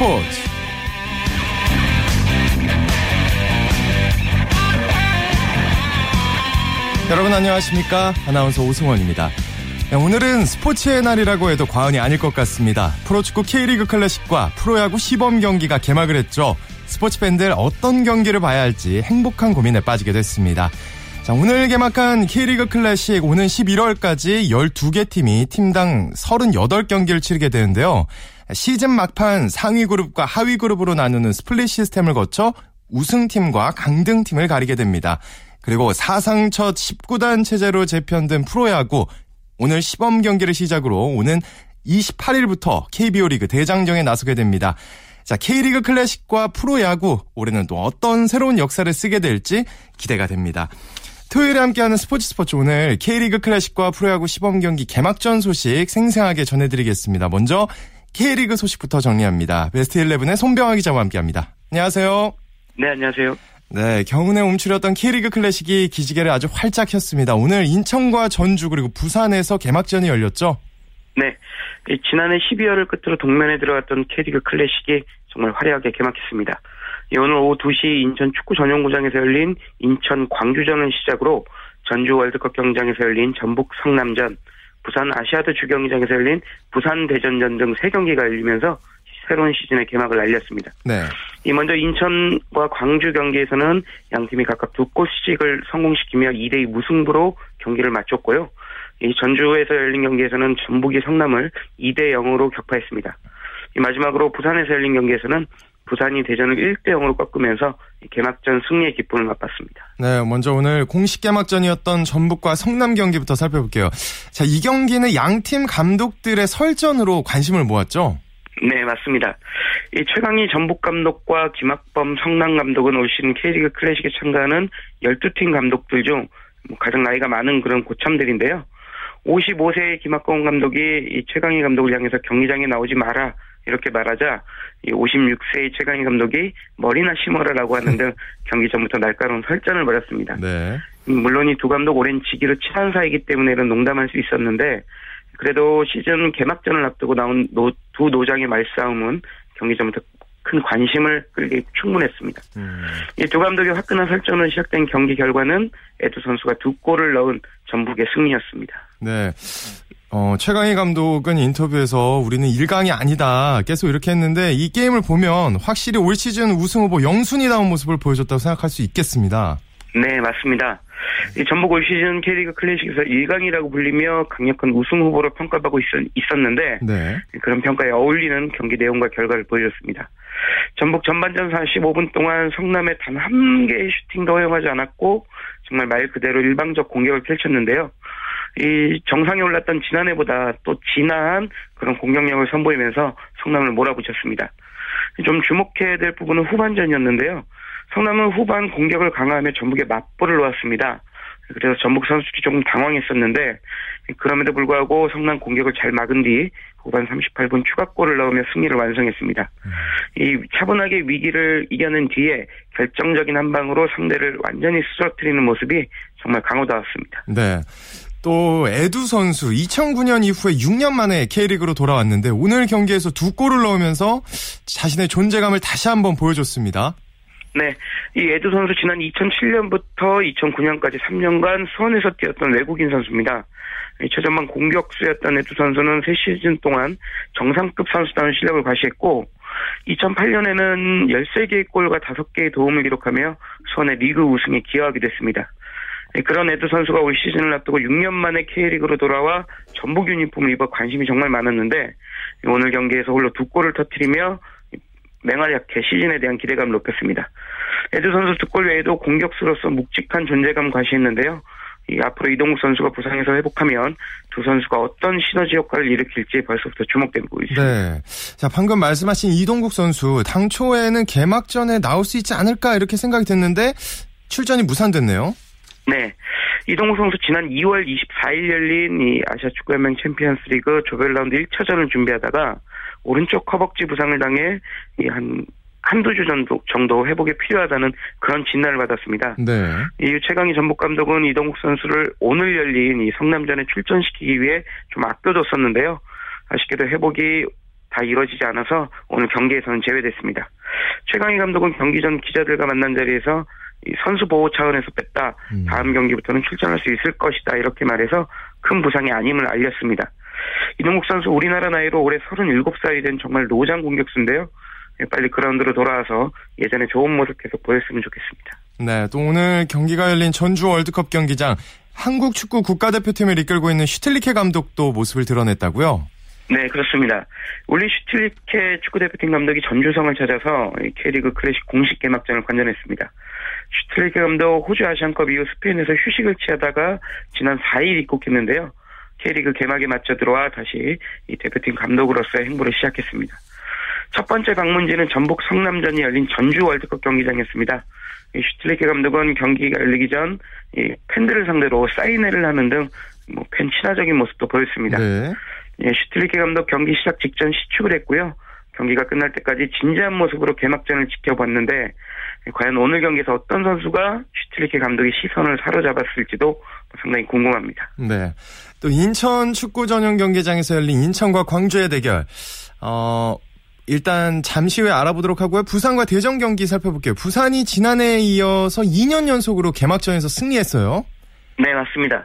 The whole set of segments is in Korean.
스포츠. 여러분 안녕하십니까? 아나운서 오승원입니다. 네, 오늘은 스포츠의 날이라고 해도 과언이 아닐 것 같습니다. 프로축구 K리그 클래식과 프로야구 시범 경기가 개막을 했죠. 스포츠 팬들 어떤 경기를 봐야 할지 행복한 고민에 빠지게 됐습니다. 자, 오늘 개막한 K리그 클래식 오는 11월까지 12개 팀이 팀당 38경기를 치르게 되는데요. 시즌 막판 상위 그룹과 하위 그룹으로 나누는 스플릿 시스템을 거쳐 우승팀과 강등팀을 가리게 됩니다. 그리고 사상 첫 10구단 체제로 재편된 프로야구 오늘 시범 경기를 시작으로 오는 28일부터 KBO 리그 대장정에 나서게 됩니다. 자, K리그 클래식과 프로야구 올해는 또 어떤 새로운 역사를 쓰게 될지 기대가 됩니다. 토요일에 함께하는 스포츠 스포츠 오늘 K리그 클래식과 프로야구 시범 경기 개막전 소식 생생하게 전해드리겠습니다. 먼저 K리그 소식부터 정리합니다. 베스트 11의 손병아 기자와 함께합니다. 안녕하세요. 네, 안녕하세요. 네, 경운에 움츠렸던 K리그 클래식이 기지개를 아주 활짝 켰습니다. 오늘 인천과 전주 그리고 부산에서 개막전이 열렸죠? 네, 지난해 12월을 끝으로 동면에 들어갔던 K리그 클래식이 정말 화려하게 개막했습니다. 오늘 오후 2시 인천 축구 전용구장에서 열린 인천 광주전을 시작으로 전주 월드컵 경기장에서 열린 전북 성남전, 부산 아시아드 주경기장에서 열린 부산 대전전 등 3경기가 열리면서 새로운 시즌의 개막을 알렸습니다. 네. 이 먼저 인천과 광주 경기에서는 양 팀이 각각 두 골씩을 성공시키며 2대2 무승부로 경기를 마쳤고요. 이 전주에서 열린 경기에서는 전북이 성남을 2대 0으로 격파했습니다. 마지막으로 부산에서 열린 경기에서는 부산이 대전을 1대 0으로 꺾으면서 개막전 승리의 기쁨을 맛봤습니다. 네, 먼저 오늘 공식 개막전이었던 전북과 성남 경기부터 살펴볼게요. 자, 이 경기는 양팀 감독들의 설전으로 관심을 모았죠? 네, 맞습니다. 이 최강희 전북 감독과 김학범 성남 감독은 올 시즌 K리그 클래식에 참가하는 12팀 감독들 중 가장 나이가 많은 그런 고참들인데요. 55세의 김학범 감독이 이 최강희 감독을 향해서 경기장에 나오지 마라 이렇게 말하자 56세의 최강희 감독이 머리나 심어라라고 하는데 경기 전부터 날카로운 설전을 벌였습니다. 네. 물론 이 두 감독 오랜 지기로 친한 사이기 때문에 이런 농담할 수 있었는데 그래도 시즌 개막전을 앞두고 나온 노, 두 노장의 말싸움은 경기 전부터 큰 관심을 끌기 충분했습니다. 음. 이 두 감독의 화끈한 설전으로 시작된 경기 결과는 에두 선수가 두 골을 넣은 전북의 승리였습니다. 네. 어, 최강희 감독은 인터뷰에서 우리는 1강이 아니다. 계속 이렇게 했는데 이 게임을 보면 확실히 올 시즌 우승 후보 영순위다운 모습을 보여줬다고 생각할 수 있겠습니다. 네, 맞습니다. 이 전북 올 시즌 K리그 클래식에서 1강이라고 불리며 강력한 우승 후보로 평가받고 있었, 는데 네. 그런 평가에 어울리는 경기 내용과 결과를 보여줬습니다. 전북 전반전 45분 동안 성남의 단한 개의 슈팅도 허용하지 않았고 정말 말 그대로 일방적 공격을 펼쳤는데요. 이 정상에 올랐던 지난해보다 또 진한 그런 공격력을 선보이면서 성남을 몰아붙였습니다. 좀 주목해야 될 부분은 후반전이었는데요. 성남은 후반 공격을 강화하며 전북에 맞불을 놓았습니다. 그래서 전북 선수들이 조금 당황했었는데 그럼에도 불구하고 성남 공격을 잘 막은 뒤 후반 38분 추가골을 넣으며 승리를 완성했습니다. 음. 이 차분하게 위기를 이겨낸 뒤에 결정적인 한 방으로 상대를 완전히 쓰러뜨리는 모습이 정말 강호다웠습니다. 네. 또 에두 선수 2009년 이후에 6년 만에 K리그로 돌아왔는데 오늘 경기에서 두 골을 넣으면서 자신의 존재감을 다시 한번 보여줬습니다. 네. 이 에두 선수 지난 2007년부터 2009년까지 3년간 수원에서 뛰었던 외국인 선수입니다. 최전방 공격수였던 에두 선수는 3시즌 동안 정상급 선수다운 실력을 과시했고 2008년에는 13개의 골과 5개의 도움을 기록하며 수원의 리그 우승에 기여하게 됐습니다. 네, 그런 에드 선수가 올 시즌을 앞두고 6년 만에 K리그로 돌아와 전북 유니폼을 입어 관심이 정말 많았는데 오늘 경기에서 홀로 두 골을 터뜨리며 맹활약해 시즌에 대한 기대감을 높였습니다. 에드 선수 두 골 외에도 공격수로서 묵직한 존재감 과시했는데요. 이 앞으로 이동국 선수가 부상에서 회복하면 두 선수가 어떤 시너지 효과를 일으킬지 벌써부터 주목되고 있습니다. 네. 자, 방금 말씀하신 이동국 선수 당초에는 개막전에 나올 수 있지 않을까 이렇게 생각이 됐는데 출전이 무산됐네요. 네. 이동국 선수 지난 2월 24일 열린 이 아시아 축구연맹 챔피언스 리그 조별 라운드 1차전을 준비하다가 오른쪽 허벅지 부상을 당해 한 한두 주 정도, 정도 회복이 필요하다는 그런 진단을 받았습니다. 네. 이 최강희 전북 감독은 이동국 선수를 오늘 열린 이 성남전에 출전시키기 위해 좀 아껴뒀었는데요. 아쉽게도 회복이 다 이루어지지 않아서 오늘 경기에서는 제외됐습니다. 최강희 감독은 경기 전 기자들과 만난 자리에서 선수 보호 차원에서 뺐다. 음. 다음 경기부터는 출전할 수 있을 것이다. 이렇게 말해서 큰 부상이 아님을 알렸습니다. 이동국 선수 우리나라 나이로 올해 37살이 된 정말 노장 공격수인데요. 예, 빨리 그라운드로 돌아와서 예전에 좋은 모습 계속 보였으면 좋겠습니다. 네, 또 오늘 경기가 열린 전주 월드컵 경기장 한국 축구 국가대표팀을 이끌고 있는 슈틸리케 감독도 모습을 드러냈다고요? 네, 그렇습니다. 울리 슈틸리케 축구대표팀 감독이 전주성을 찾아서 K리그 클래식 공식 개막전을 관전했습니다. 슈틸리케 감독 호주 아시안컵 이후 스페인에서 휴식을 취하다가 지난 4일 입국했는데요. K리그 개막에 맞춰 들어와 다시 이 대표팀 감독으로서의 행보를 시작했습니다. 첫 번째 방문지는 전북 성남전이 열린 전주 월드컵 경기장이었습니다. 슈틸리케 감독은 경기가 열리기 전 팬들을 상대로 사인회를 하는 등 뭐 팬 친화적인 모습도 보였습니다. 네. 예, 슈틸리케 감독 경기 시작 직전 시축을 했고요. 경기가 끝날 때까지 진지한 모습으로 개막전을 지켜봤는데 과연 오늘 경기에서 어떤 선수가 슈틸리케 감독의 시선을 사로잡았을지도 상당히 궁금합니다. 네. 또 인천 축구 전용 경기장에서 열린 인천과 광주의 대결. 어, 일단 잠시 후에 알아보도록 하고요. 부산과 대전 경기 살펴볼게요. 부산이 지난해에 이어서 2년 연속으로 개막전에서 승리했어요. 네, 맞습니다.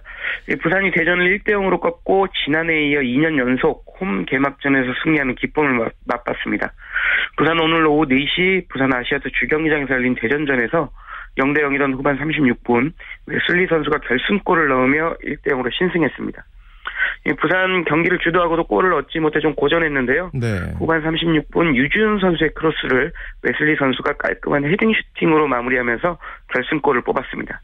부산이 대전을 1대 0으로 꺾고 지난해에 이어 2년 연속 홈 개막전에서 승리하는 기쁨을 맛봤습니다. 부산 오늘 오후 4시 부산 아시아드 주경기장에서 열린 대전전에서 0대 0이던 후반 36분 웨슬리 선수가 결승골을 넣으며 1대 0으로 신승했습니다. 부산 경기를 주도하고도 골을 얻지 못해 좀 고전했는데요. 네. 후반 36분 유준 선수의 크로스를 웨슬리 선수가 깔끔한 헤딩 슈팅으로 마무리하면서 결승골을 뽑았습니다.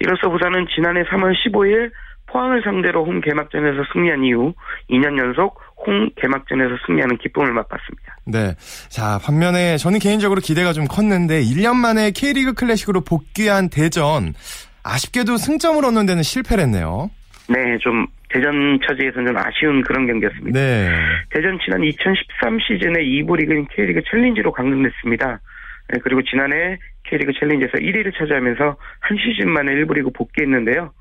이로써 부산은 지난해 3월 15일 포항을 상대로 홈 개막전에서 승리한 이후 2년 연속 홈 개막전에서 승리하는 기쁨을 맛봤습니다. 네. 자, 반면에 저는 개인적으로 기대가 좀 컸는데 1년 만에 K리그 클래식으로 복귀한 대전 아쉽게도 승점을 얻는 데는 실패를 했네요. 네, 좀 대전 처지에서는 좀 아쉬운 그런 경기였습니다. 네. 대전 지난 2013 시즌에 2부 리그인 K리그 챌린지로 강등됐습니다. 네, 그리고 지난해 K리그 챌린지에서 1위를 차지하면서 한 시즌 만에 1부 리그 복귀했는데요.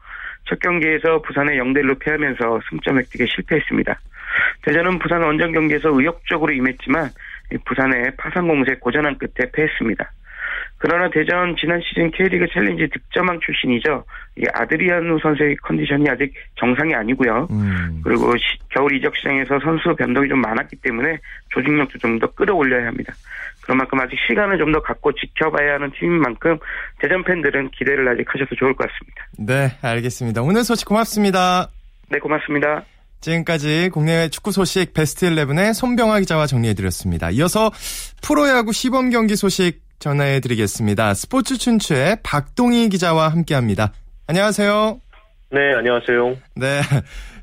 첫 경기에서 부산에 0대1로 패하면서 승점 획득에 실패했습니다. 대전은 부산 원정 경기에서 의욕적으로 임했지만 부산의 파상 공세 고전한 끝에 패했습니다. 그러나 대전 지난 시즌 K리그 챌린지 득점왕 출신이죠. 이 아드리아누 선수의 컨디션이 아직 정상이 아니고요. 음. 그리고 시, 겨울 이적 시장에서 선수 변동이 좀 많았기 때문에 조직력도 좀 더 끌어올려야 합니다. 그만큼 아직 시간을 좀 더 갖고 지켜봐야 하는 팀인 만큼 대전 팬들은 기대를 아직 하셔도 좋을 것 같습니다. 네, 알겠습니다. 오늘 소식 고맙습니다. 네, 고맙습니다. 지금까지 국내 축구 소식 베스트 11의 손병아 기자와 정리해드렸습니다. 이어서 프로야구 시범 경기 소식 전해드리겠습니다. 스포츠 춘추의 박동희 기자와 함께 합니다. 안녕하세요. 네, 안녕하세요. 네.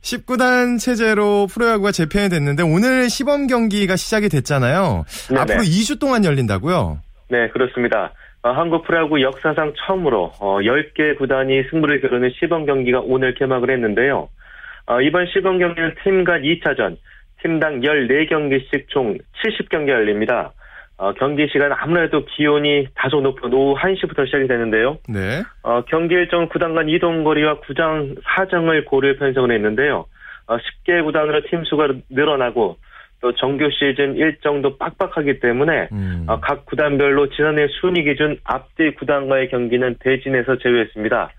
19단 체제로 프로야구가 재편이 됐는데 오늘 시범 경기가 시작이 됐잖아요. 네네. 앞으로 2주 동안 열린다고요? 네, 그렇습니다. 어, 한국 프로야구 역사상 처음으로 어, 10개 구단이 승부를 겨루는 시범 경기가 오늘 개막을 했는데요. 어, 이번 시범 경기는 팀 간 2차전, 팀당 14경기씩 총 70경기 열립니다. 어, 경기 시간 아무래도 기온이 다소 높은 오후 1시부터 시작이 되는데요. 네. 어, 경기 일정 구단 간 이동 거리와 구장 사정을 고려 편성을 했는데요. 어, 10개 구단으로 팀 수가 늘어나고 또 정규 시즌 일정도 빡빡하기 때문에 음. 어, 각 구단별로 지난해 순위 기준 앞뒤 구단과의 경기는 대진에서 제외했습니다.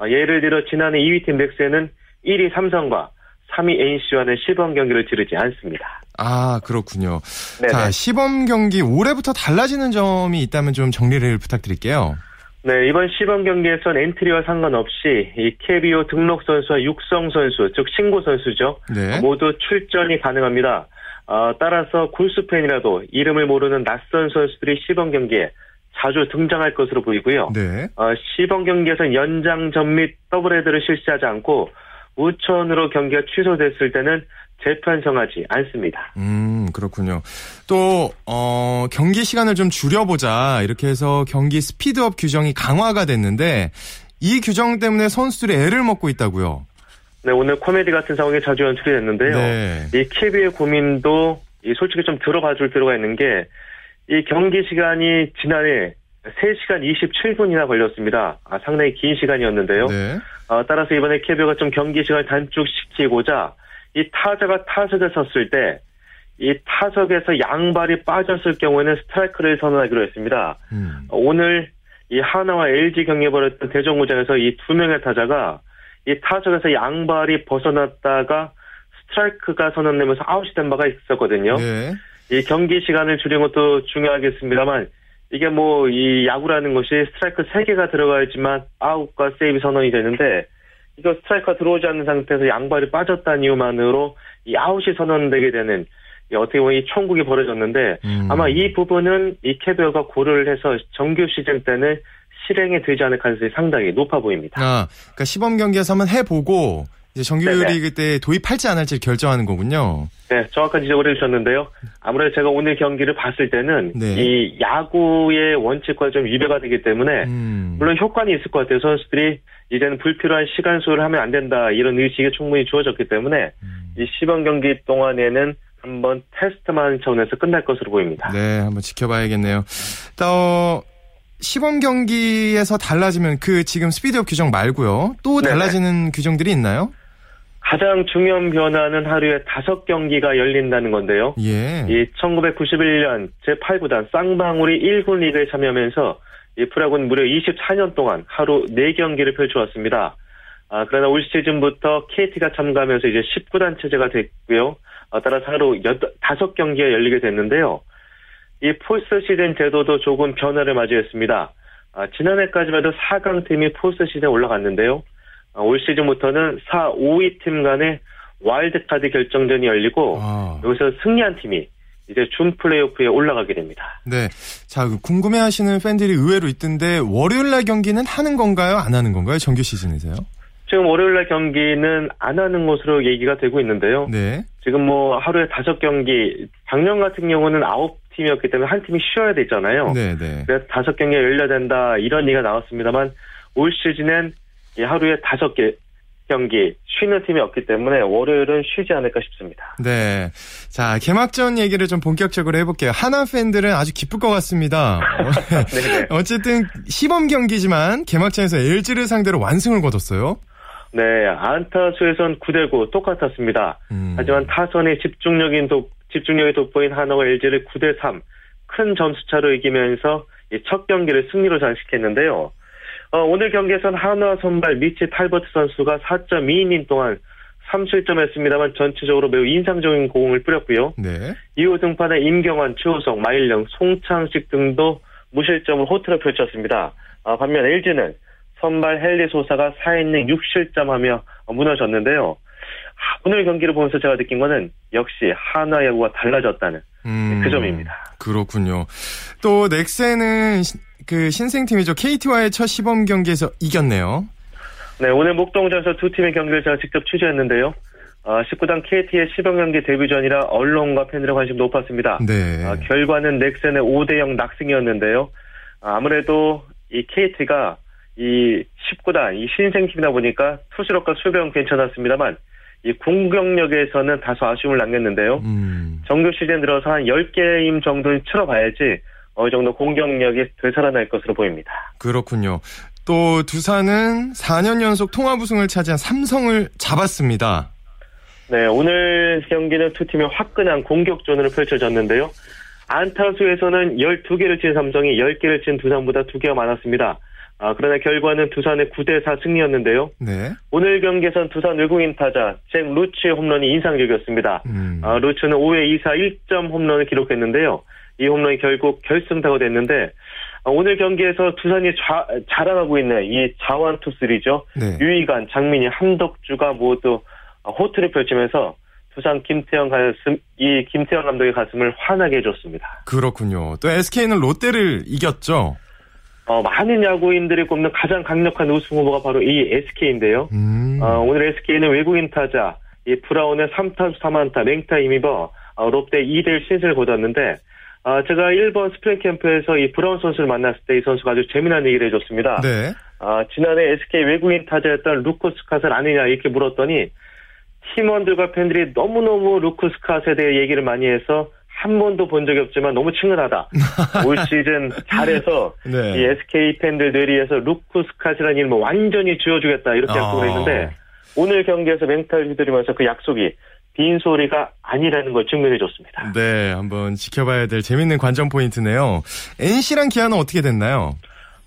어, 예를 들어 지난해 2위 팀 넥센은 1위 삼성과 3위 NC와는 시범 경기를 치르지 않습니다. 아, 그렇군요. 네네. 자, 시범 경기 올해부터 달라지는 점이 있다면 좀 정리를 부탁드릴게요. 네, 이번 시범 경기에선 엔트리와 상관없이 이 KBO 등록 선수와 육성 선수, 즉 신고 선수죠. 네. 모두 출전이 가능합니다. 어, 따라서 골수 팬이라도 이름을 모르는 낯선 선수들이 시범 경기에 자주 등장할 것으로 보이고요. 네. 어, 시범 경기에서는 연장전 및 더블헤더를 실시하지 않고 우천으로 경기가 취소됐을 때는 재편성하지 않습니다. 음, 그렇군요. 또, 어, 경기 시간을 좀 줄여보자. 이렇게 해서 경기 스피드업 규정이 강화가 됐는데, 이 규정 때문에 선수들이 애를 먹고 있다고요? 네, 오늘 코미디 같은 상황이 자주 연출이 됐는데요. 네. 이 KB의 고민도 이 솔직히 좀 들어가 줄 필요가 있는 게, 이 경기 시간이 지난해 3시간 27분이나 걸렸습니다. 아, 상당히 긴 시간이었는데요. 네. 어, 따라서 이번에 KBO가 좀 경기 시간을 단축시키고자 이 타자가 타석에 섰을 때 이 타석에서 양발이 빠졌을 경우에는 스트라이크를 선언하기로 했습니다. 음. 오늘 이 하나와 LG 경기에 벌였던 대전구장에서 이 두 명의 타자가 이 타석에서 양발이 벗어났다가 스트라이크가 선언되면서 아웃이 된 바가 있었거든요. 네. 이 경기 시간을 줄인 것도 중요하겠습니다만 이게 뭐 이 야구라는 것이 스트라이크 3개가 들어가야지만 아웃과 세이브 선언이 되는데 이거 스트라이크가 들어오지 않는 상태에서 양발이 빠졌다는 이유만으로 이 아웃이 선언되게 되는 어떻게 보면 이 총국이 벌어졌는데 음. 아마 이 부분은 이 KBO가 고려를 해서 정규 시즌 때는 실행이 되지 않을 가능성이 상당히 높아 보입니다. 아, 그러니까 시범 경기에서 한번 해보고 이제 정규리그 때 도입할지 안 할지 결정하는 거군요. 네, 정확한 지적을 해주셨는데요. 아무래도 제가 오늘 경기를 봤을 때는 네. 이 야구의 원칙과 좀 위배가 되기 때문에 음. 물론 효과는 있을 것 같아요. 선수들이 이제는 불필요한 시간 수를 하면 안 된다 이런 의식이 충분히 주어졌기 때문에 음. 이 시범 경기 동안에는 한번 테스트만 차원에서 끝날 것으로 보입니다. 네, 한번 지켜봐야겠네요. 또 시범 경기에서 달라지면 그 지금 스피드업 규정 말고요. 또 달라지는 네네. 규정들이 있나요? 가장 중요한 변화는 하루에 다섯 경기가 열린다는 건데요. 예. 이 1991년 제8구단 쌍방울이 1군 리그에 참여하면서 이 프라군 무려 24년 동안 하루 4경기를 펼쳐왔습니다. 아, 그러나 올 시즌부터 KT가 참가하면서 이제 19단 체제가 됐고요. 아, 따라서 하루 5경기가 열리게 됐는데요. 이 포스트 시즌 제도도 조금 변화를 맞이했습니다. 아, 지난해까지만 해도 4강 팀이 포스트 시즌에 올라갔는데요. 어, 올 시즌부터는 4, 5위 팀 간의 와일드카드 결정전이 열리고 아. 여기서 승리한 팀이 이제 준 플레이오프에 올라가게 됩니다. 네. 자, 그 궁금해하시는 팬들이 의외로 있던데 월요일 날 경기는 하는 건가요? 안 하는 건가요? 정규 시즌에서요? 지금 월요일 날 경기는 안 하는 것으로 얘기가 되고 있는데요. 네. 지금 뭐 하루에 다섯 경기, 작년 같은 경우는 아홉 팀이었기 때문에 한 팀이 쉬어야 되잖아요. 네, 네. 그래서 다섯 경기가 열려야 된다 이런 얘기가 나왔습니다만 올 시즌엔 하루에 다섯 개 경기 쉬는 팀이 없기 때문에 월요일은 쉬지 않을까 싶습니다. 네. 자, 개막전 얘기를 좀 본격적으로 해볼게요. 하나 팬들은 아주 기쁠 것 같습니다. 어쨌든 시범 경기지만 개막전에서 LG를 상대로 완승을 거뒀어요. 네, 안타수에선 9대9 똑같았습니다. 음. 하지만 타선의 집중력인 독, 집중력이 돋보인 하나와 LG를 9대3 큰 점수차로 이기면서 첫 경기를 승리로 장식했는데요. 어, 오늘 경기에선 한화 선발 미치 탈버트 선수가 4.2이닝 동안 3실점했습니다만 전체적으로 매우 인상적인 공을 뿌렸고요. 네. 이후 등판의 임경환, 최호석, 마일령, 송창식 등도 무실점을 호투를 펼쳤습니다. 아, 반면 LG는 선발 헨리 소사가 4이닝 6실점하며 무너졌는데요. 아, 오늘 경기를 보면서 제가 느낀 거는 역시 한화 야구가 달라졌다는 음, 그 점입니다. 그렇군요. 또 넥센은 그 신생팀이죠. KT와의 첫 시범 경기에서 이겼네요. 네, 오늘 목동전에서 두 팀의 경기를 제가 직접 취재했는데요. 어, 19단 KT의 시범 경기 데뷔전이라 언론과 팬들의 관심 높았습니다. 네. 어, 결과는 넥센의 5대0 낙승이었는데요. 아, 무래도 이 KT가 이 19단, 이 신생팀이다 보니까 투수력과 수비는 괜찮았습니다만 이 공격력에서는 다소 아쉬움을 남겼는데요. 음. 정규 시즌 들어서 한 10게임 정도는 치러봐야지 어느 정도 공격력이 되살아날 것으로 보입니다. 그렇군요. 또 두산은 4년 연속 통합 우승을 차지한 삼성을 잡았습니다. 네, 오늘 경기는 두 팀의 화끈한 공격전으로 펼쳐졌는데요. 안타수에서는 12개를 친 삼성이 10개를 친 두산보다 2개가 많았습니다. 아, 그러나 결과는 두산의 9대4 승리였는데요. 네. 오늘 경기에선 두산 외국인 타자 잭 루치의 홈런이 인상적이었습니다. 음. 아, 루츠는 5회 2사 1점 홈런을 기록했는데요. 이 홈런이 결국 결승타가 됐는데 어, 오늘 경기에서 두산이 자, 자랑하고 있는 이 자완 투수들이죠. 네. 유이관, 장민이, 한덕주가 모두 호투를 펼치면서 두산 김태형 가슴 이 김태형 감독의 가슴을 환하게 해줬습니다. 그렇군요. 또 SK는 롯데를 이겼죠. 어, 많은 야구인들이 꼽는 가장 강력한 우승 후보가 바로 이 SK인데요. 음. 어, 오늘 SK는 외국인 타자 이 브라운의 3타수 3안타 맹타 힘입어, 롯데 2대1 신승을 거뒀는데 아, 제가 일본 스프링 캠프에서 이 브라운 선수를 만났을 때 이 선수가 아주 재미난 얘기를 해줬습니다. 네. 아, 지난해 SK 외국인 타자였던 루크 스캇을 아느냐 이렇게 물었더니 팀원들과 팬들이 너무너무 루크 스캇에 대해 얘기를 많이 해서 한 번도 본 적이 없지만 너무 친근하다. 올 시즌 잘해서 네. 이 SK 팬들 뇌리에서 루크 스캇이라는 이름을 완전히 지워주겠다 이렇게 약속을 아. 했는데 오늘 경기에서 맹타를 휘두르면서 그 약속이 빈소리가 아니라는 걸 증명해 줬습니다. 네, 한번 지켜봐야 될 재밌는 관전 포인트네요. NC랑 기아는 어떻게 됐나요?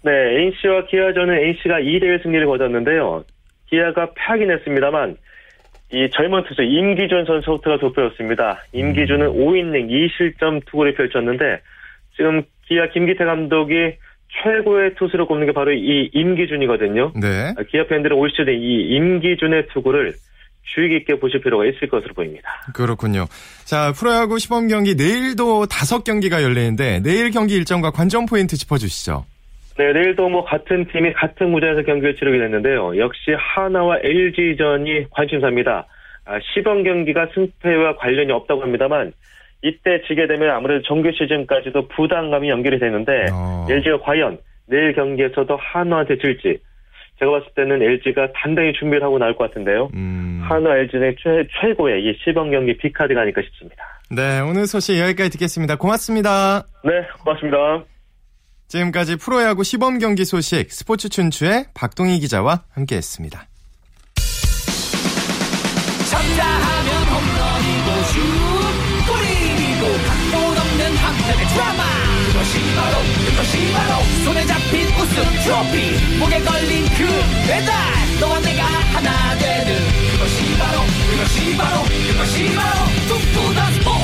네, NC와 기아전은 NC가 2대1 승리를 거뒀는데요. 기아가 패하긴 했습니다만 이 젊은 투수 임기준 선수부터가 돋보였습니다. 임기준은 5이닝 2실점 투구를 펼쳤는데 지금 기아 김기태 감독이 최고의 투수를 꼽는 게 바로 이 임기준이거든요. 네. 기아 팬들은 올 시즌에 이 임기준의 투구를 주의 깊게 보실 필요가 있을 것으로 보입니다. 그렇군요. 자, 프로야구 시범 경기 내일도 다섯 경기가 열리는데 내일 경기 일정과 관전 포인트 짚어주시죠. 네, 내일도 뭐 같은 팀이 같은 무대에서 경기를 치르게 됐는데요. 역시 하나와 LG전이 관심사입니다. 아, 시범 경기가 승패와 관련이 없다고 합니다만 이때 지게 되면 아무래도 정규 시즌까지도 부담감이 연결이 되는데 어. LG가 과연 내일 경기에서도 한화한테 질지 제가 봤을 때는 LG가 단단히 준비를 하고 나올 것 같은데요. 음. 한화 LG의 최, 최고의 이 시범 경기 비카드가 아닐까 싶습니다. 네, 오늘 소식 여기까지 듣겠습니다. 고맙습니다. 네, 고맙습니다. 지금까지 프로야구 시범 경기 소식 스포츠 춘추의 박동희 기자와 함께했습니다. 그것이 바로 손에 잡힌 우승 트로피 목에 걸린 그 배달 너와 내가 하나 되는 그것이 바로 그것이 바로 그것이 바로 꿈꾸던 스포츠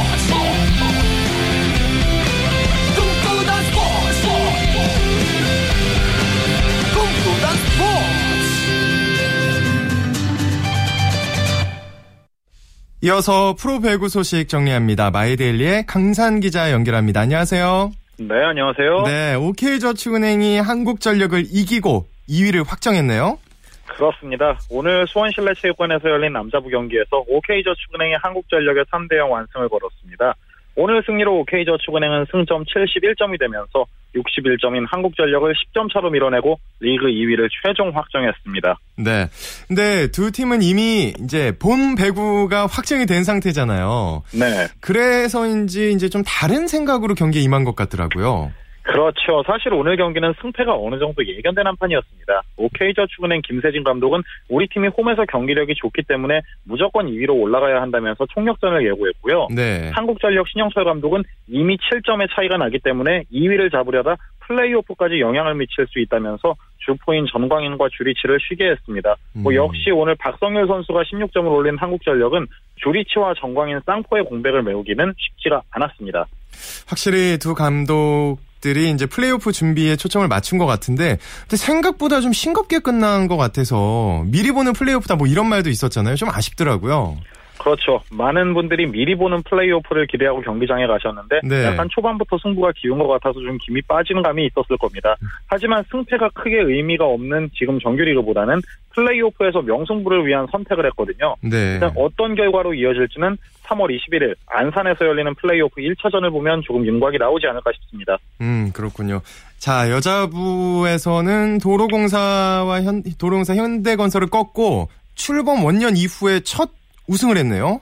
이어서 프로 배구 소식 정리합니다. 마이데일리의 강산 기자 연결합니다. 안녕하세요. 네, 안녕하세요. 네, OK저축은행이 한국전력을 이기고 2위를 확정했네요. 그렇습니다. 오늘 수원실내체육관에서 열린 남자부 경기에서 OK저축은행이 한국전력의 3대0 완승을 거뒀습니다. 오늘 승리로 K저축은행은 승점 71점이 되면서 61점인 한국전력을 10점 차로 밀어내고 리그 2위를 최종 확정했습니다. 네. 근데 두 팀은 이미 이제 본 배구가 확정이 된 상태잖아요. 네. 그래서인지 이제 좀 다른 생각으로 경기에 임한 것 같더라고요. 그렇죠. 사실 오늘 경기는 승패가 어느 정도 예견된 한 판이었습니다. OK저축은행 김세진 감독은 우리 팀이 홈에서 경기력이 좋기 때문에 무조건 2위로 올라가야 한다면서 총력전을 예고했고요. 네. 한국전력 신영철 감독은 이미 7점의 차이가 나기 때문에 2위를 잡으려다 플레이오프까지 영향을 미칠 수 있다면서 주포인 전광인과 주리치를 쉬게 했습니다. 뭐 음. 뭐 역시 오늘 박성일 선수가 16점을 올린 한국전력은 주리치와 전광인 쌍포의 공백을 메우기는 쉽지가 않았습니다. 확실히 두 감독 들이 이제 플레이오프 준비에 초점을 맞춘 것 같은데 근데 생각보다 좀 싱겁게 끝난 것 같아서 미리 보는 플레이오프다 뭐 이런 말도 있었잖아요. 좀 아쉽더라고요. 그렇죠. 많은 분들이 미리 보는 플레이오프를 기대하고 경기장에 가셨는데 네. 약간 초반부터 승부가 기운 것 같아서 좀 김이 빠지는 감이 있었을 겁니다. 하지만 승패가 크게 의미가 없는 지금 정규리그보다는 플레이오프에서 명승부를 위한 선택을 했거든요. 네. 어떤 결과로 이어질지는 3월 21일 안산에서 열리는 플레이오프 1차전을 보면 조금 윤곽이 나오지 않을까 싶습니다. 음 그렇군요. 자 여자부에서는 도로공사와 현, 도로공사 현대건설을 꺾고 출범 원년 이후에 첫 우승을 했네요.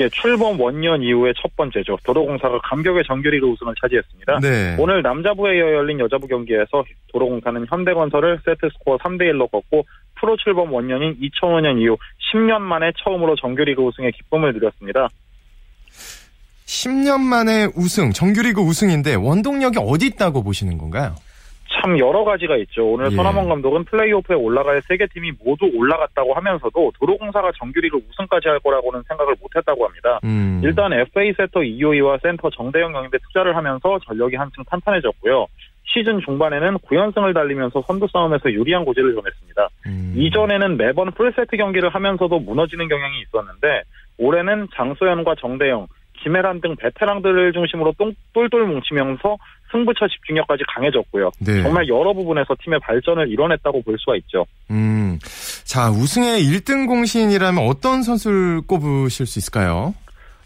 예, 출범 원년 이후의 첫 번째죠. 도로공사가 감격의 정규리그 우승을 차지했습니다. 네. 오늘 남자부에 이어 열린 여자부 경기에서 도로공사는 현대건설을 세트스코어 3대1로 꺾고 프로 출범 원년인 2005년 이후 10년 만에 처음으로 정규리그 우승의 기쁨을 누렸습니다. 10년 만에 우승, 정규리그 우승인데 원동력이 어디 있다고 보시는 건가요? 참 여러 가지가 있죠. 오늘 예. 손아원 감독은 플레이오프에 올라갈 세 개 팀이 모두 올라갔다고 하면서도 도로공사가 정규리그 우승까지 할 거라고는 생각을 못했다고 합니다. 음. 일단 FA 세터 이호이와 센터 정대영 영입에 투자를 하면서 전력이 한층 탄탄해졌고요. 시즌 중반에는 9연승을 달리면서 선두 싸움에서 유리한 고지를 전했습니다. 음. 이전에는 매번 풀세트 경기를 하면서도 무너지는 경향이 있었는데 올해는 장소연과 정대영, 김혜란 등 베테랑들을 중심으로 똘똘 뭉치면서 승부처 집중력까지 강해졌고요. 네. 정말 여러 부분에서 팀의 발전을 이뤄냈다고 볼 수가 있죠. 음, 자 우승의 1등 공신이라면 어떤 선수를 꼽으실 수 있을까요?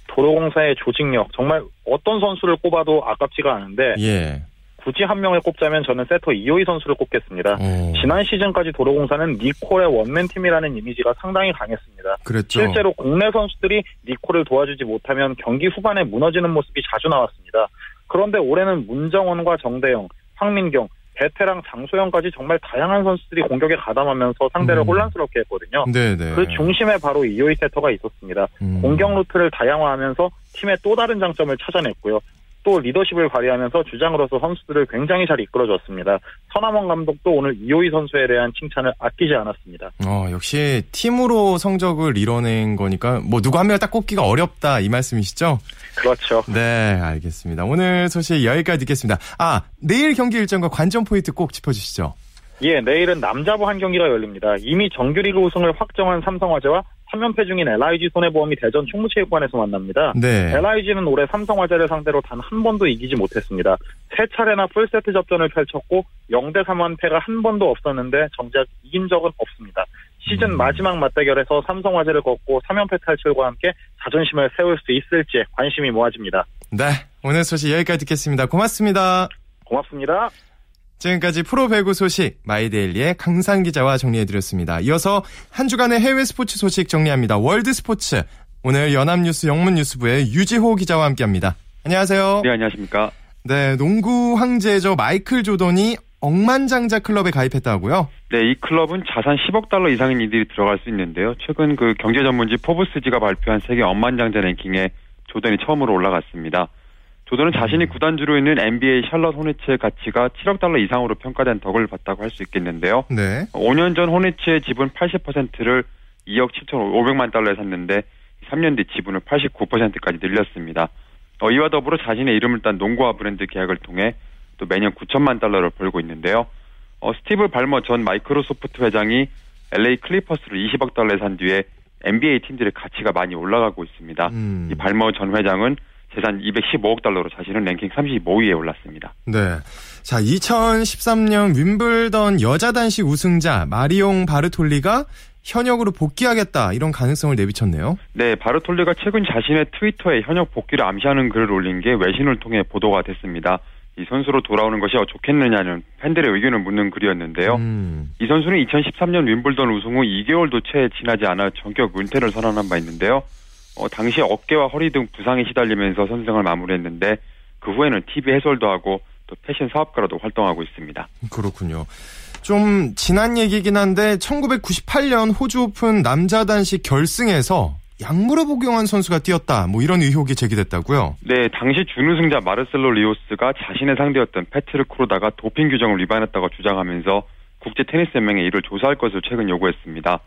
도로공사의 조직력 정말 어떤 선수를 꼽아도 아깝지가 않은데 예. 굳이 한 명을 꼽자면 저는 세터 이효희 선수를 꼽겠습니다. 오. 지난 시즌까지 도로공사는 니콜의 원맨 팀이라는 이미지가 상당히 강했습니다. 그랬죠. 실제로 국내 선수들이 니콜을 도와주지 못하면 경기 후반에 무너지는 모습이 자주 나왔습니다. 그런데 올해는 문정원과 정대영, 황민경, 베테랑 장소연까지 정말 다양한 선수들이 공격에 가담하면서 상대를 음. 혼란스럽게 했거든요. 네네. 그 중심에 바로 이효희 세터가 있었습니다. 음. 공격 루트를 다양화하면서 팀의 또 다른 장점을 찾아냈고요. 또 리더십을 발휘하면서 주장으로서 선수들을 굉장히 잘 이끌어줬습니다. 서남원 감독도 오늘 이호희 선수에 대한 칭찬을 아끼지 않았습니다. 어, 역시 팀으로 성적을 이뤄낸 거니까 뭐 누구 한명딱 꼽기가 어렵다 이 말씀이시죠? 그렇죠. 네, 알겠습니다. 오늘 소식 여기까지 듣겠습니다. 아, 내일 경기 일정과 관전 포인트 꼭 짚어주시죠. 예, 내일은 남자부 한 경기가 열립니다. 이미 정규리그 우승을 확정한 삼성화재와 3연패 중인 LIG 손해보험이 대전 충무체육관에서 만납니다. 네. LIG는 올해 삼성화재를 상대로 단 한 번도 이기지 못했습니다. 세 차례나 풀세트 접전을 펼쳤고 0대 3완패가 한 번도 없었는데 정작 이긴 적은 없습니다. 시즌 음. 마지막 맞대결에서 삼성화재를 꺾고 3연패 탈출과 함께 자존심을 세울 수 있을지 관심이 모아집니다. 네, 오늘 소식 여기까지 듣겠습니다. 고맙습니다. 고맙습니다. 지금까지 프로 배구 소식 마이데일리의 강산 기자와 정리해드렸습니다. 이어서 한 주간의 해외 스포츠 소식 정리합니다. 월드 스포츠 오늘 연합뉴스 영문뉴스부의 유지호 기자와 함께합니다. 안녕하세요. 네, 안녕하십니까. 네, 농구 황제죠 마이클 조던이 억만장자 클럽에 가입했다고요? 네, 이 클럽은 자산 10억 달러 이상인 이들이 들어갈 수 있는데요. 최근 그 경제 전문지 포브스지가 발표한 세계 억만장자 랭킹에 조던이 처음으로 올라갔습니다. 조던은 자신이 음. 구단주로 있는 NBA 샬럿 호네츠의 가치가 7억 달러 이상으로 평가된 덕을 봤다고 할 수 있겠는데요. 네. 5년 전 호네츠의 지분 80%를 2억 7천5백만 달러에 샀는데 3년 뒤 지분을 89%까지 늘렸습니다. 어, 이와 더불어 자신의 이름을 딴 농구화 브랜드 계약을 통해 또 매년 9천만 달러를 벌고 있는데요. 어, 스티브 발머 전 마이크로소프트 회장이 LA 클리퍼스를 20억 달러에 산 뒤에 NBA 팀들의 가치가 많이 올라가고 있습니다. 음. 이 발머 전 회장은 재산 215억 달러로 자신은 랭킹 35위에 올랐습니다. 네. 자, 2013년 윈블던 여자 단식 우승자 마리옹 바르톨리가 현역으로 복귀하겠다 이런 가능성을 내비쳤네요. 네, 바르톨리가 최근 자신의 트위터에 현역 복귀를 암시하는 글을 올린 게 외신을 통해 보도가 됐습니다. 이 선수로 돌아오는 것이 좋겠느냐는 팬들의 의견을 묻는 글이었는데요. 음. 이 선수는 2013년 윈블던 우승 후 2개월도 채 지나지 않아 전격 은퇴를 선언한 바 있는데요. 어, 당시 어깨와 허리 등 부상에 시달리면서 선생을 마무리했는데 그 후에는 TV 해설도 하고 또 패션 사업가로도 활동하고 있습니다. 그렇군요. 좀 지난 얘기긴 한데 1998년 호주 오픈 남자 단식 결승에서 약물을 복용한 선수가 뛰었다. 뭐 이런 의혹이 제기됐다고요? 네, 당시 준우승자 마르셀로 리오스가 자신의 상대였던 페트르 코르다가 도핑 규정을 위반했다고 주장하면서 국제 테니스 연맹에 이를 조사할 것을 최근 요구했습니다.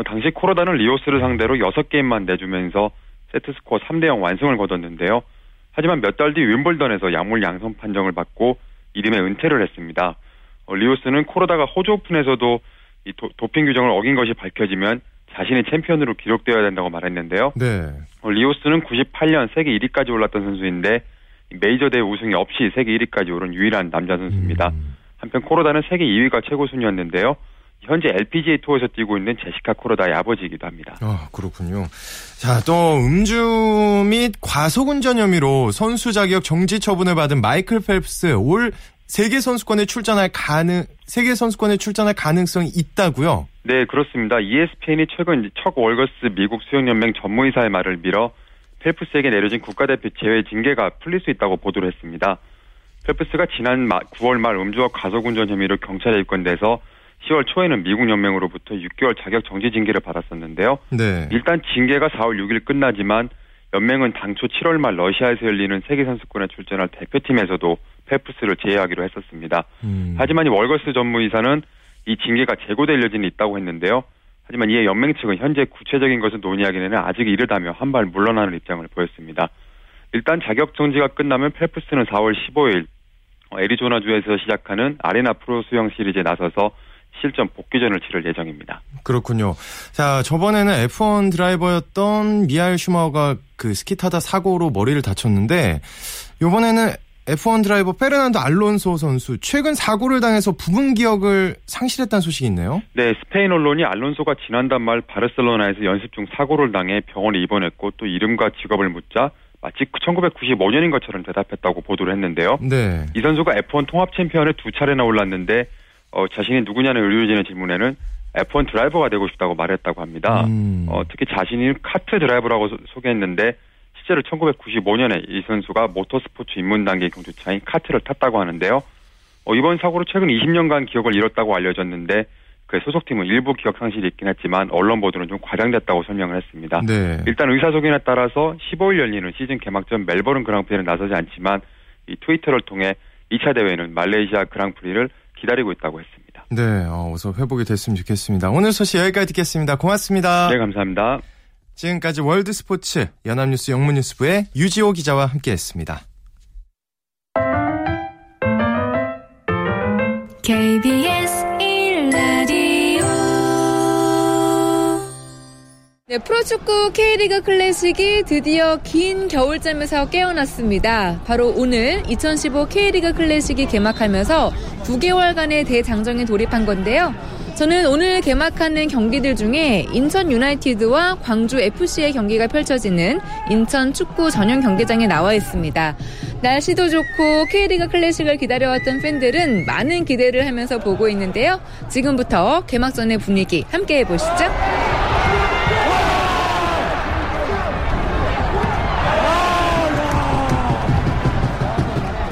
어, 당시 코르다는 리오스를 상대로 6게임만 내주면서 세트스코어 3대0 완승을 거뒀는데요. 하지만 몇 달 뒤 윈블던에서 약물 양성 판정을 받고 이듬해 은퇴를 했습니다. 어, 리오스는 코르다가 호주 오픈에서도 이 도, 핑 규정을 어긴 것이 밝혀지면 자신이 챔피언으로 기록되어야 된다고 말했는데요. 네. 어, 리오스는 98년 세계 1위까지 올랐던 선수인데 메이저 대회 우승이 없이 세계 1위까지 오른 유일한 남자 선수입니다. 음. 한편 코르다는 세계 2위가 최고 순위였는데요. 현재 LPGA 투어에서 뛰고 있는 제시카 코르다의 아버지이기도 합니다. 아, 그렇군요. 자, 또 음주 및 과속운전 혐의로 선수 자격 정지 처분을 받은 마이클 펠프스 올 세계 선수권에 출전할 가능 세계 선수권에 출전할 가능성이 있다고요? 네, 그렇습니다. ESPN이 최근 첫 월거스 미국 수영연맹 전무이사의 말을 밀어 펠프스에게 내려진 국가대표 제외 징계가 풀릴 수 있다고 보도를 했습니다. 펠프스가 지난 9월 말 음주와 과속운전 혐의로 경찰에 입건돼서 10월 초에는 미국 연맹으로부터 6개월 자격 정지 징계를 받았었는데요. 네. 일단 징계가 4월 6일 끝나지만 연맹은 당초 7월 말 러시아에서 열리는 세계 선수권에 출전할 대표팀에서도 페프스를 제외하기로 했었습니다. 음. 하지만 이 월거스 전무이사는 이 징계가 재고될 여지는 있다고 했는데요. 하지만 이에 연맹 측은 현재 구체적인 것을 논의하기에는 아직 이르다며 한발 물러나는 입장을 보였습니다. 일단 자격 정지가 끝나면 펠프스는 4월 15일 애리조나주에서 시작하는 아레나 프로 수영 시리즈에 나서서 실전 복귀전을 치를 예정입니다. 그렇군요. 자, 저번에는 F1 드라이버였던 미하일 슈마가 그 스키 타다 사고로 머리를 다쳤는데 이번에는 F1 드라이버 페르난도 알론소 선수 최근 사고를 당해서 부분 기억을 상실했다는 소식이 있네요. 네, 스페인 언론이 알론소가 지난달 말 바르셀로나에서 연습 중 사고를 당해 병원에 입원했고 또 이름과 직업을 묻자 마치 1995년인 것처럼 대답했다고 보도를 했는데요. 네. 이 선수가 F1 통합 챔피언에 두 차례나 올랐는데 어, 자신이 누구냐는 의료진의 질문에는 F1 드라이버가 되고 싶다고 말했다고 합니다. 음. 어, 특히 자신이 카트 드라이버라고 소, 소개했는데 실제로 1995년에 이 선수가 모터스포츠 입문 단계 경주차인 카트를 탔다고 하는데요. 어, 어, 이번 사고로 최근 20년간 기억을 잃었다고 알려졌는데 그 소속팀은 일부 기억 상실이 있긴 했지만 언론 보도는 좀 과장됐다고 설명을 했습니다. 네. 일단 의사소견에 따라서 15일 열리는 시즌 개막전 멜버른 그랑프리는 나서지 않지만 이 트위터를 통해 2차 대회는 말레이시아 그랑프리를 기다리고 있다고 했습니다. 네, 어, 어서 회복이 됐으면 좋겠습니다. 오늘 소식 여기까지 듣겠습니다. 고맙습니다. 네, 감사합니다. 지금까지 월드 스포츠 연합뉴스 영문뉴스부의 유지호 기자와 함께했습니다. KBS 네, 프로축구 K리그 클래식이 드디어 긴 겨울잠에서 깨어났습니다. 바로 오늘 2015 K리그 클래식이 개막하면서 9개월간의 대장정에 돌입한 건데요. 저는 오늘 개막하는 경기들 중에 인천 유나이티드와 광주 FC의 경기가 펼쳐지는 인천 축구 전용 경기장에 나와 있습니다. 날씨도 좋고 K리그 클래식을 기다려왔던 팬들은 많은 기대를 하면서 보고 있는데요. 지금부터 개막전의 분위기 함께 해보시죠.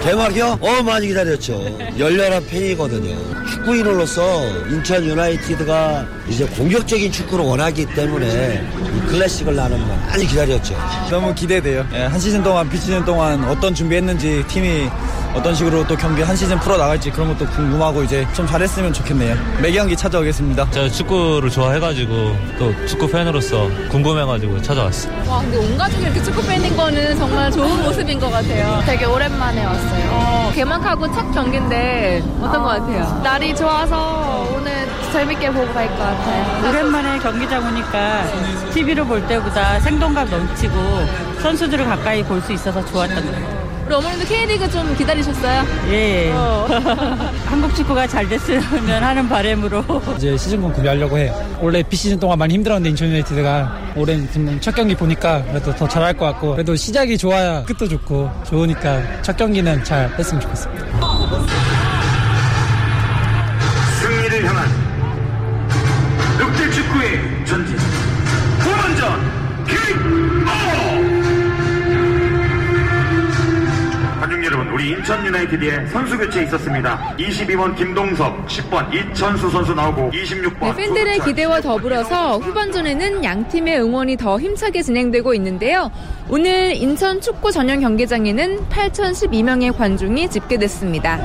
개막이요? 어 많이 기다렸죠. 열렬한 팬이거든요. 축구인으로서 인천 유나이티드가 이제 공격적인 축구를 원하기 때문에 이 클래식을 나는 많이 기다렸죠. 너무 기대돼요. 예, 한 시즌 동안 비시즌 동안 어떤 준비했는지 팀이 어떤 식으로 또 경기 한 시즌 풀어 나갈지 그런 것도 궁금하고 이제 좀 잘했으면 좋겠네요. 매 경기 찾아오겠습니다. 제가 축구를 좋아해가지고 또 축구 팬으로서 궁금해가지고 찾아왔어요. 와 근데 온 가족이 이렇게 축구 팬인 거는 정말 좋은 모습인 것 같아요. 되게 오랜만에 왔어요. 어, 개막하고 첫 경기인데 어떤 어, 것 같아요? 날이 좋아서 오늘 재밌게 보고 갈 것 같아요. 오랜만에 경기장 오니까 TV로 볼 때보다 생동감 넘치고 선수들을 가까이 볼 수 있어서 좋았던 것 같아요. 우리 어머님도 K리그 좀 기다리셨어요? 예. 어. 한국 축구가 잘 됐으면 하는 바람으로. 이제 시즌권 구비하려고 해요. 원래 비시즌 동안 많이 힘들었는데 인천 유나이티드가 올해 첫 경기 보니까 그래도 더 잘할 것 같고 그래도 시작이 좋아야 끝도 좋고 좋으니까 첫 경기는 잘 했으면 좋겠습니다. 인천 유나이티드에 선수 교체 있었습니다. 22번 김동석, 10번 이천수 선수 나오고 26번 네, 팬들의 기대와 더불어서 후반전에는 양 팀의 응원이 더 힘차게 진행되고 있는데요. 오늘 인천 축구 전용 경기장에는 8,012명의 관중이 집계됐습니다.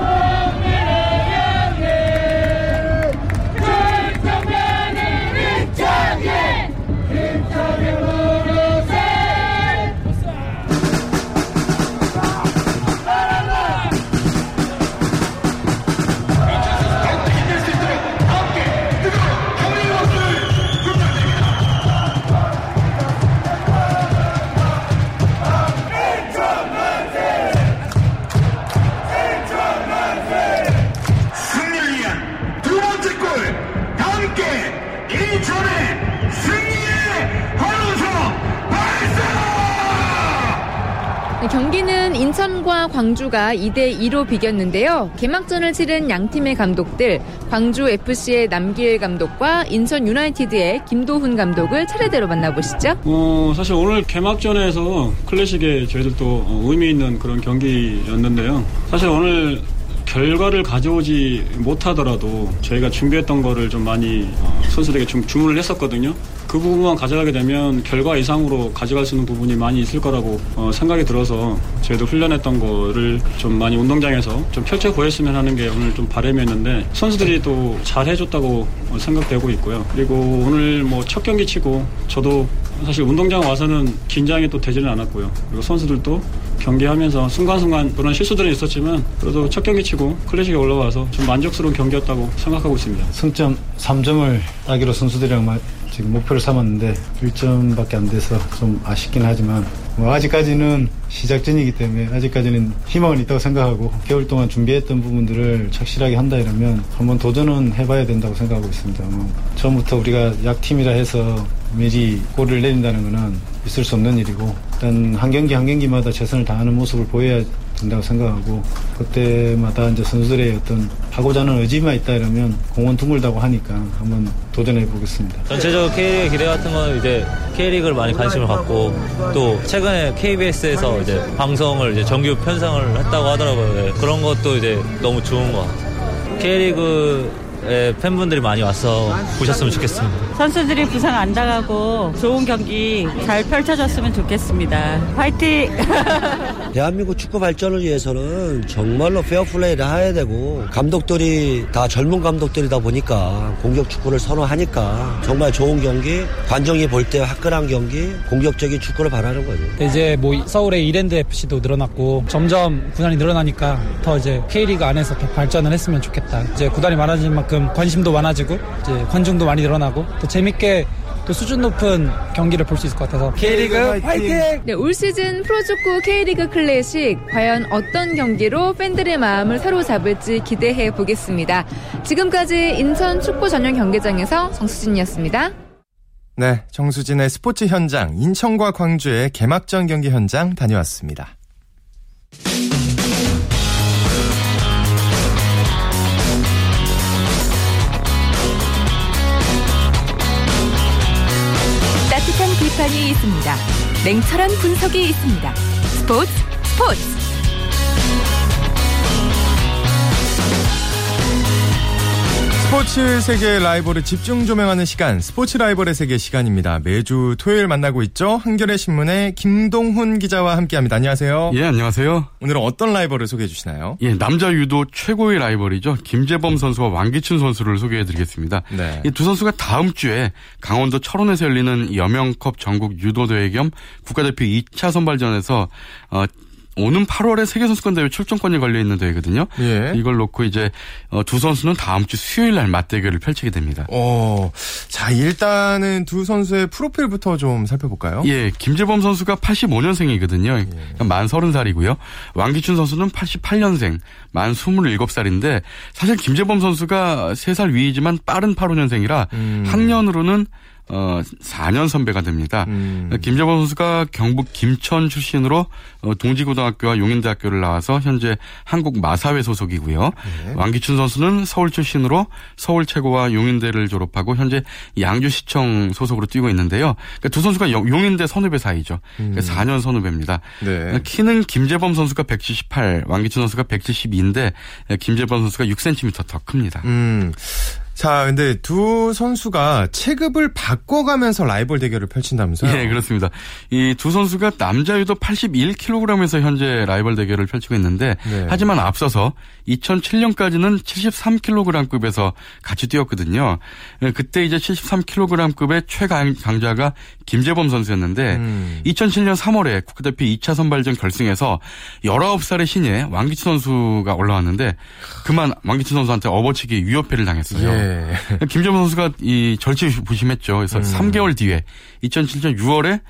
경기는 인천과 광주가 2대 2로 비겼는데요. 개막전을 치른 양 팀의 감독들, 광주 FC의 남기일 감독과 인천 유나이티드의 김도훈 감독을 차례대로 만나보시죠. 어, 사실 오늘 개막전에서 클래식에 저희들도 의미 있는 그런 경기였는데요. 사실 오늘 결과를 가져오지 못하더라도 저희가 준비했던 거를 좀 많이 어, 선수들에게 좀 주문을 했었거든요. 그 부분만 가져가게 되면 결과 이상으로 가져갈 수 있는 부분이 많이 있을 거라고 어, 생각이 들어서 저희도 훈련했던 거를 좀 많이 운동장에서 좀 펼쳐 보였으면 하는 게 오늘 좀 바람이었는데 선수들이 또 잘 해줬다고 생각되고 있고요. 그리고 오늘 뭐 첫 경기 치고 저도 사실 운동장 와서는 긴장이 또 되지는 않았고요. 그리고 선수들도 경기하면서 순간순간 그런 실수들은 있었지만 그래도 첫 경기 치고 클래식에 올라와서 좀 만족스러운 경기였다고 생각하고 있습니다. 승점 3점을 따기로 선수들이랑 지금 목표를 삼았는데 1점밖에 안 돼서 좀 아쉽긴 하지만 뭐 아직까지는 시작전이기 때문에 아직까지는 희망은 있다고 생각하고 개월 동안 준비했던 부분들을 착실하게 한다 이러면 한번 도전은 해봐야 된다고 생각하고 있습니다. 뭐 처음부터 우리가 약팀이라 해서 매지 골을 내린다는 것은 있을 수 없는 일이고 일단 한 경기 한 경기마다 최선을 다하는 모습을 보여야 된다고 생각하고 그때마다 이제 선수들의 어떤 하고자 하는 의지만 있다 이러면 공원 둥글다고 하니까 한번 도전해 보겠습니다. 전체적으로 K리그 기대 같은 건 이제 K리그를 많이 관심을 갖고 또 최근에 KBS에서 이제 방송을 이제 정규 편성을 했다고 하더라고요. 네, 그런 것도 이제 너무 좋은 것 같아요. K리그 예, 팬분들이 많이 와서 보셨으면 좋겠습니다. 선수들이 부상 안 당하고 좋은 경기 잘 펼쳐졌으면 좋겠습니다. 화이팅! 대한민국 축구 발전을 위해서는 정말로 페어플레이를 해야 되고 감독들이 다 젊은 감독들이다 보니까 공격 축구를 선호하니까 정말 좋은 경기, 관중이 볼 때 화끈한 경기, 공격적인 축구를 바라는 거죠. 이제 뭐 서울의 이랜드 FC도 늘어났고 점점 구단이 늘어나니까 더 이제 K리그 안에서 더 발전을 했으면 좋겠다. 이제 구단이 많아진 만큼 만큼 관심도 많아지고 이제 관중도 많이 늘어나고 또 재밌게 또 수준 높은 경기를 볼 수 있을 것 같아서 K리그 화이팅! 네, 올 시즌 프로축구 K리그 클래식 과연 어떤 경기로 팬들의 마음을 사로잡을지 기대해 보겠습니다. 지금까지 인천 축구 전용 경기장에서 정수진이었습니다. 네, 정수진의 스포츠 현장 인천과 광주의 개막전 경기 현장 다녀왔습니다. 있습니다. 냉철한 분석이 있습니다. 스포츠 스포츠 스포츠 세계의 라이벌을 집중 조명하는 시간, 스포츠 라이벌의 세계 시간입니다. 매주 토요일 만나고 있죠. 한겨레 신문의 김동훈 기자와 함께합니다. 안녕하세요. 예, 안녕하세요. 오늘은 어떤 라이벌을 소개해 주시나요? 예, 남자 유도 최고의 라이벌이죠. 김재범 선수와 왕기춘 선수를 소개해 드리겠습니다. 네. 이 두 선수가 다음 주에 강원도 철원에서 열리는 여명컵 전국 유도 대회 겸 국가대표 2차 선발전에서 어, 오는 8월에 세계선수권 대회 출전권이 걸려 있는 대회거든요. 예. 이걸 놓고 이제 어, 두 선수는 다음 주 수요일 날 맞대결을 펼치게 됩니다. 어, 자 일단은 두 선수의 프로필부터 좀 살펴볼까요? 예, 김재범 선수가 85년생이거든요. 예. 그러니까 만 30살이고요. 왕기춘 선수는 88년생, 만 27살인데 사실 김재범 선수가 3살 위이지만 빠른 85년생이라 음. 학년으로는 어 4년 선배가 됩니다. 음. 김재범 선수가 경북 김천 출신으로 어, 동지고등학교와 용인대학교를 나와서 현재 한국 마사회 소속이고요. 네. 왕기춘 선수는 서울 출신으로 서울 최고와 용인대를 졸업하고 현재 양주시청 소속으로 뛰고 있는데요. 그러니까 두 선수가 용인대 선후배 사이죠. 그러니까 4년 음. 선후배입니다. 네. 키는 김재범 선수가 178, 왕기춘 선수가 172인데 김재범 선수가 6cm 더 큽니다. 음. 자, 근데 두 선수가 체급을 바꿔가면서 라이벌 대결을 펼친다면서요? 네, 그렇습니다. 이 두 선수가 남자 유도 81kg에서 현재 라이벌 대결을 펼치고 있는데 네. 하지만 앞서서 2007년까지는 73kg급에서 같이 뛰었거든요. 네, 그때 이제 73kg급의 최강자가 김재범 선수였는데 음. 2007년 3월에 국가대표 2차 선발전 결승에서 19살의 신예 왕기치 선수가 올라왔는데 그만 왕기치 선수한테 업어치기 위협회를 당했어요. 예. 김재범 선수가 이 절치부심했죠. 그래서 음. 3개월 뒤에 2007년 6월에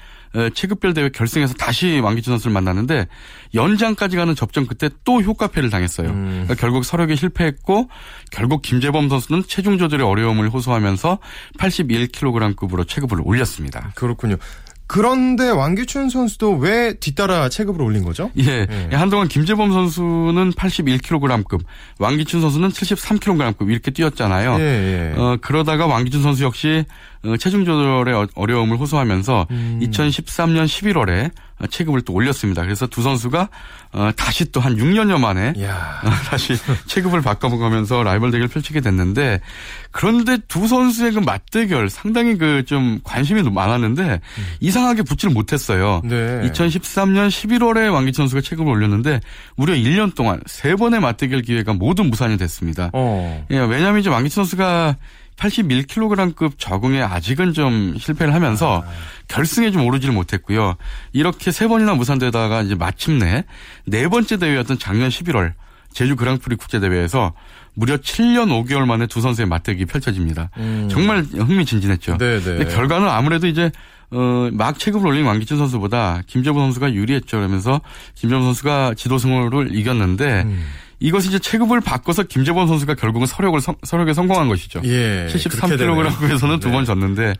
체급별 대회 결승에서 다시 왕기춘 선수를 만났는데 연장까지 가는 접전 그때 또 효과패를 당했어요. 음. 그러니까 결국 서력에 실패했고 결국 김재범 선수는 체중 조절의 어려움을 호소하면서 81kg급으로 체급을 올렸습니다. 그렇군요. 그런데 왕규춘 선수도 왜 뒤따라 체급을 올린 거죠? 예. 예. 한동안 김재범 선수는 81kg급, 왕기춘 선수는 73kg급 이렇게 뛰었잖아요. 예, 예. 어, 그러다가 왕기춘 선수 역시 어, 체중 조절의 어, 어려움을 호소하면서 음. 2013년 11월에 체급을 또 올렸습니다. 그래서 두 선수가 어, 다시 또 한 6년여 만에 다시 체급을 바꿔보면서 라이벌 대결을 펼치게 됐는데 그런데 두 선수의 그 맞대결 상당히 그 좀 관심이 많았는데 음. 이상하게 붙지를 못했어요. 네. 2013년 11월에 왕기천 선수가 체급을 올렸는데 무려 1년 동안 세 번의 맞대결 기회가 모두 무산이 됐습니다. 어. 예, 왜냐하면 이제 왕기천 선수가 81kg급 적응에 아직은 좀 실패를 하면서 아. 결승에 좀 오르지를 못했고요. 이렇게 세 번이나 무산되다가 이제 마침내 네 번째 대회였던 작년 11월 제주 그랑프리 국제 대회에서 무려 7년 5개월 만에 두 선수의 맞대결이 펼쳐집니다. 음. 정말 흥미진진했죠. 네네. 네. 결과는 아무래도 이제 어, 막 체급을 올린 왕기춘 선수보다 김재범 선수가 유리했죠. 그러면서 김재범 선수가 지도 승호를 이겼는데 음. 이것이 이제 체급을 바꿔서 김재범 선수가 결국은 서력을 서력에 성공한 것이죠. 예, 73kg급에서는 네. 두번 졌는데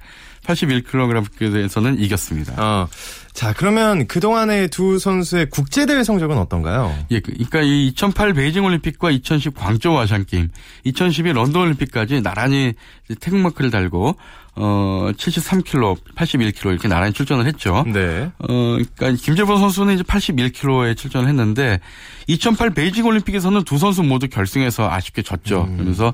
81kg급에서는 이겼습니다. 어, 자, 그러면 그동안의 두 선수의 국제대회 성적은 어떤가요? 예, 그, 그러니까 이 2008 베이징 올림픽과 2010 광저우 아시안 게임, 2012 런던 올림픽까지 나란히 태극마크를 달고 어 73kg, 81kg 이렇게 나란히 출전을 했죠. 네. 어 그러니까 김재범 선수는 이제 81kg에 출전을 했는데 2008 베이징 올림픽에서는 두 선수 모두 결승에서 아쉽게 졌죠. 음. 그러면서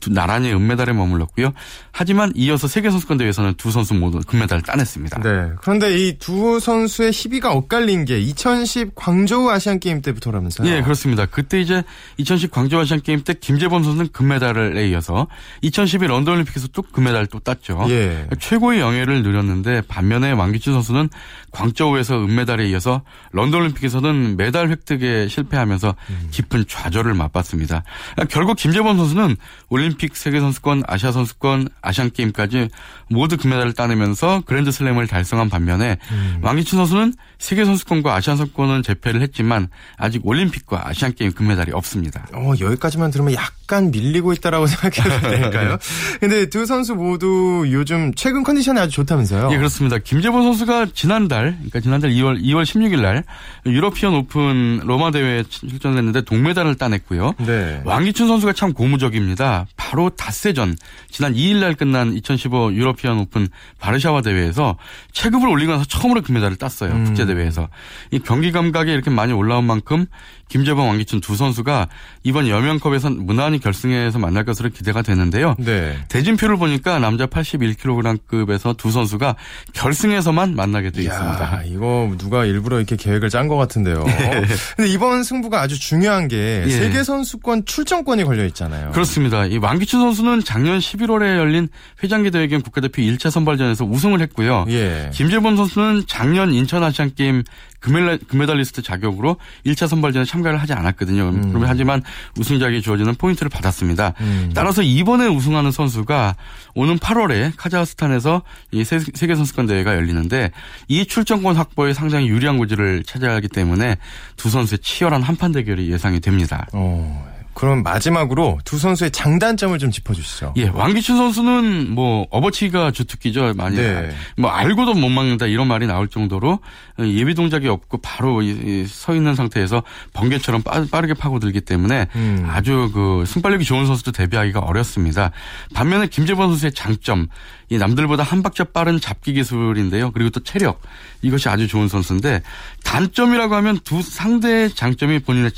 두 나란히 은메달에 머물렀고요. 하지만 이어서 세계 선수권 대회에서는 두 선수 모두 금메달을 따냈습니다. 네. 그런데 이 두 선수의 희비가 엇갈린 게 2010 광저우 아시안 게임 때부터라면서요? 예, 그렇습니다. 그때 이제 2010 광저우 아시안 게임 때 김재범 선수는 금메달에 이어서 2012 런던 올림픽에서 또 금메달을 또 땄죠. 예. 최고의 영예를 누렸는데 반면에 왕기춘 선수는 광저우에서 은메달에 이어서 런던 올림픽에서는 메달 획득에 실패하면서 음. 깊은 좌절을 맛봤습니다. 결국 김재범 선수는 올림픽 세계 선수권, 아시아 선수권, 아시안 게임까지 모두 금메달을 따내면서 그랜드 슬램을 달성한 반면에 음. 왕기춘 선수는 세계 선수권과 아시안 선수권은 제패를 했지만 아직 올림픽과 아시안 게임 금메달이 없습니다. 어, 여기까지만 들으면 약 간 밀리고 있다라고 생각해도 될까요? 근데 두 선수 모두 요즘 최근 컨디션이 아주 좋다면서요? 예, 그렇습니다. 김재범 선수가 지난달, 그러니까 지난달 2월 2월 16일 날 유러피언 오픈 로마 대회에 출전을 했는데 동메달을 따냈고요. 네. 왕기춘 선수가 참 고무적입니다. 바로 닷새전 지난 2일 날 끝난 2015 유러피언 오픈 바르샤와 대회에서 체급을 올리고 나서 처음으로 금메달을 땄어요. 음. 국제 대회에서. 이 경기 감각이 이렇게 많이 올라온 만큼 김재범, 왕기춘 두 선수가 이번 여명컵에선 무난히 결승에서 만날 것으로 기대가 되는데요. 네. 대진표를 보니까 남자 81kg급에서 두 선수가 결승에서만 만나게 돼 있습니다. 이거 누가 일부러 이렇게 계획을 짠 것 같은데요. 네. 근데 이번 승부가 아주 중요한 게 예. 세계 선수권 출전권이 걸려 있잖아요. 그렇습니다. 이 왕기춘 선수는 작년 11월에 열린 회장기 대회 겸 국가대표 1차 선발전에서 우승을 했고요. 예. 김재범 선수는 작년 인천 아시안 게임 금메달리스트 자격으로 1차 선발전에 참가를 하지 않았거든요. 음. 그러면 하지만 우승 자격이 주어지는 포인트를 받았습니다. 음. 따라서 이번에 우승하는 선수가 오는 8월에 카자흐스탄에서 이 세계 선수권 대회가 열리는데 이 출전권 확보에 상당히 유리한 고지를 차지하기 때문에 두 선수의 치열한 한판 대결이 예상이 됩니다. 어. 그럼 마지막으로 두 선수의 장단점을 좀 짚어주시죠. 예, 왕기춘 선수는 뭐 어버치가 주특기죠. 많이 네. 뭐 알고도 못 막는다 이런 말이 나올 정도로 예비 동작이 없고 바로 서 있는 상태에서 번개처럼 빠르게 파고들기 때문에 음. 아주 그 순발력이 좋은 선수도 데뷔하기가 어렵습니다. 반면에 김재범 선수의 장점 이 남들보다 한 박자 빠른 잡기 기술인데요. 그리고 또 체력 이것이 아주 좋은 선수인데 단점이라고 하면 두 상대의 장점이 본인의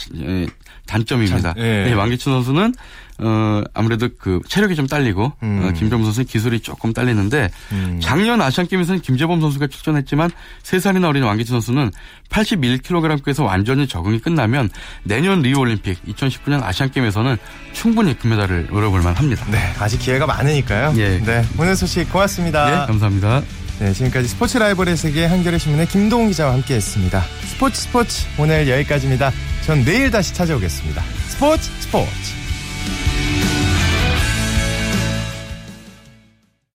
단점입니다. 장, 예. 네, 왕기춘 선수는 어 아무래도 그 체력이 좀 딸리고 음. 어, 김재범 선수는 기술이 조금 딸리는데 음. 작년 아시안 게임에서는 김재범 선수가 출전했지만 3살이나 어린 왕기춘 선수는 81kg급에서 완전히 적응이 끝나면 내년 리우 올림픽 2019년 아시안 게임에서는 충분히 금메달을 노려볼 만합니다. 네, 아직 기회가 많으니까요. 예. 네, 오늘 소식 고맙습니다. 네, 감사합니다. 네, 지금까지 스포츠 라이벌의 세계 한겨레 신문의 김동훈 기자와 함께했습니다. 스포츠 스포츠 오늘 여기까지입니다. 전 내일 다시 찾아오겠습니다. 스포츠 스포츠.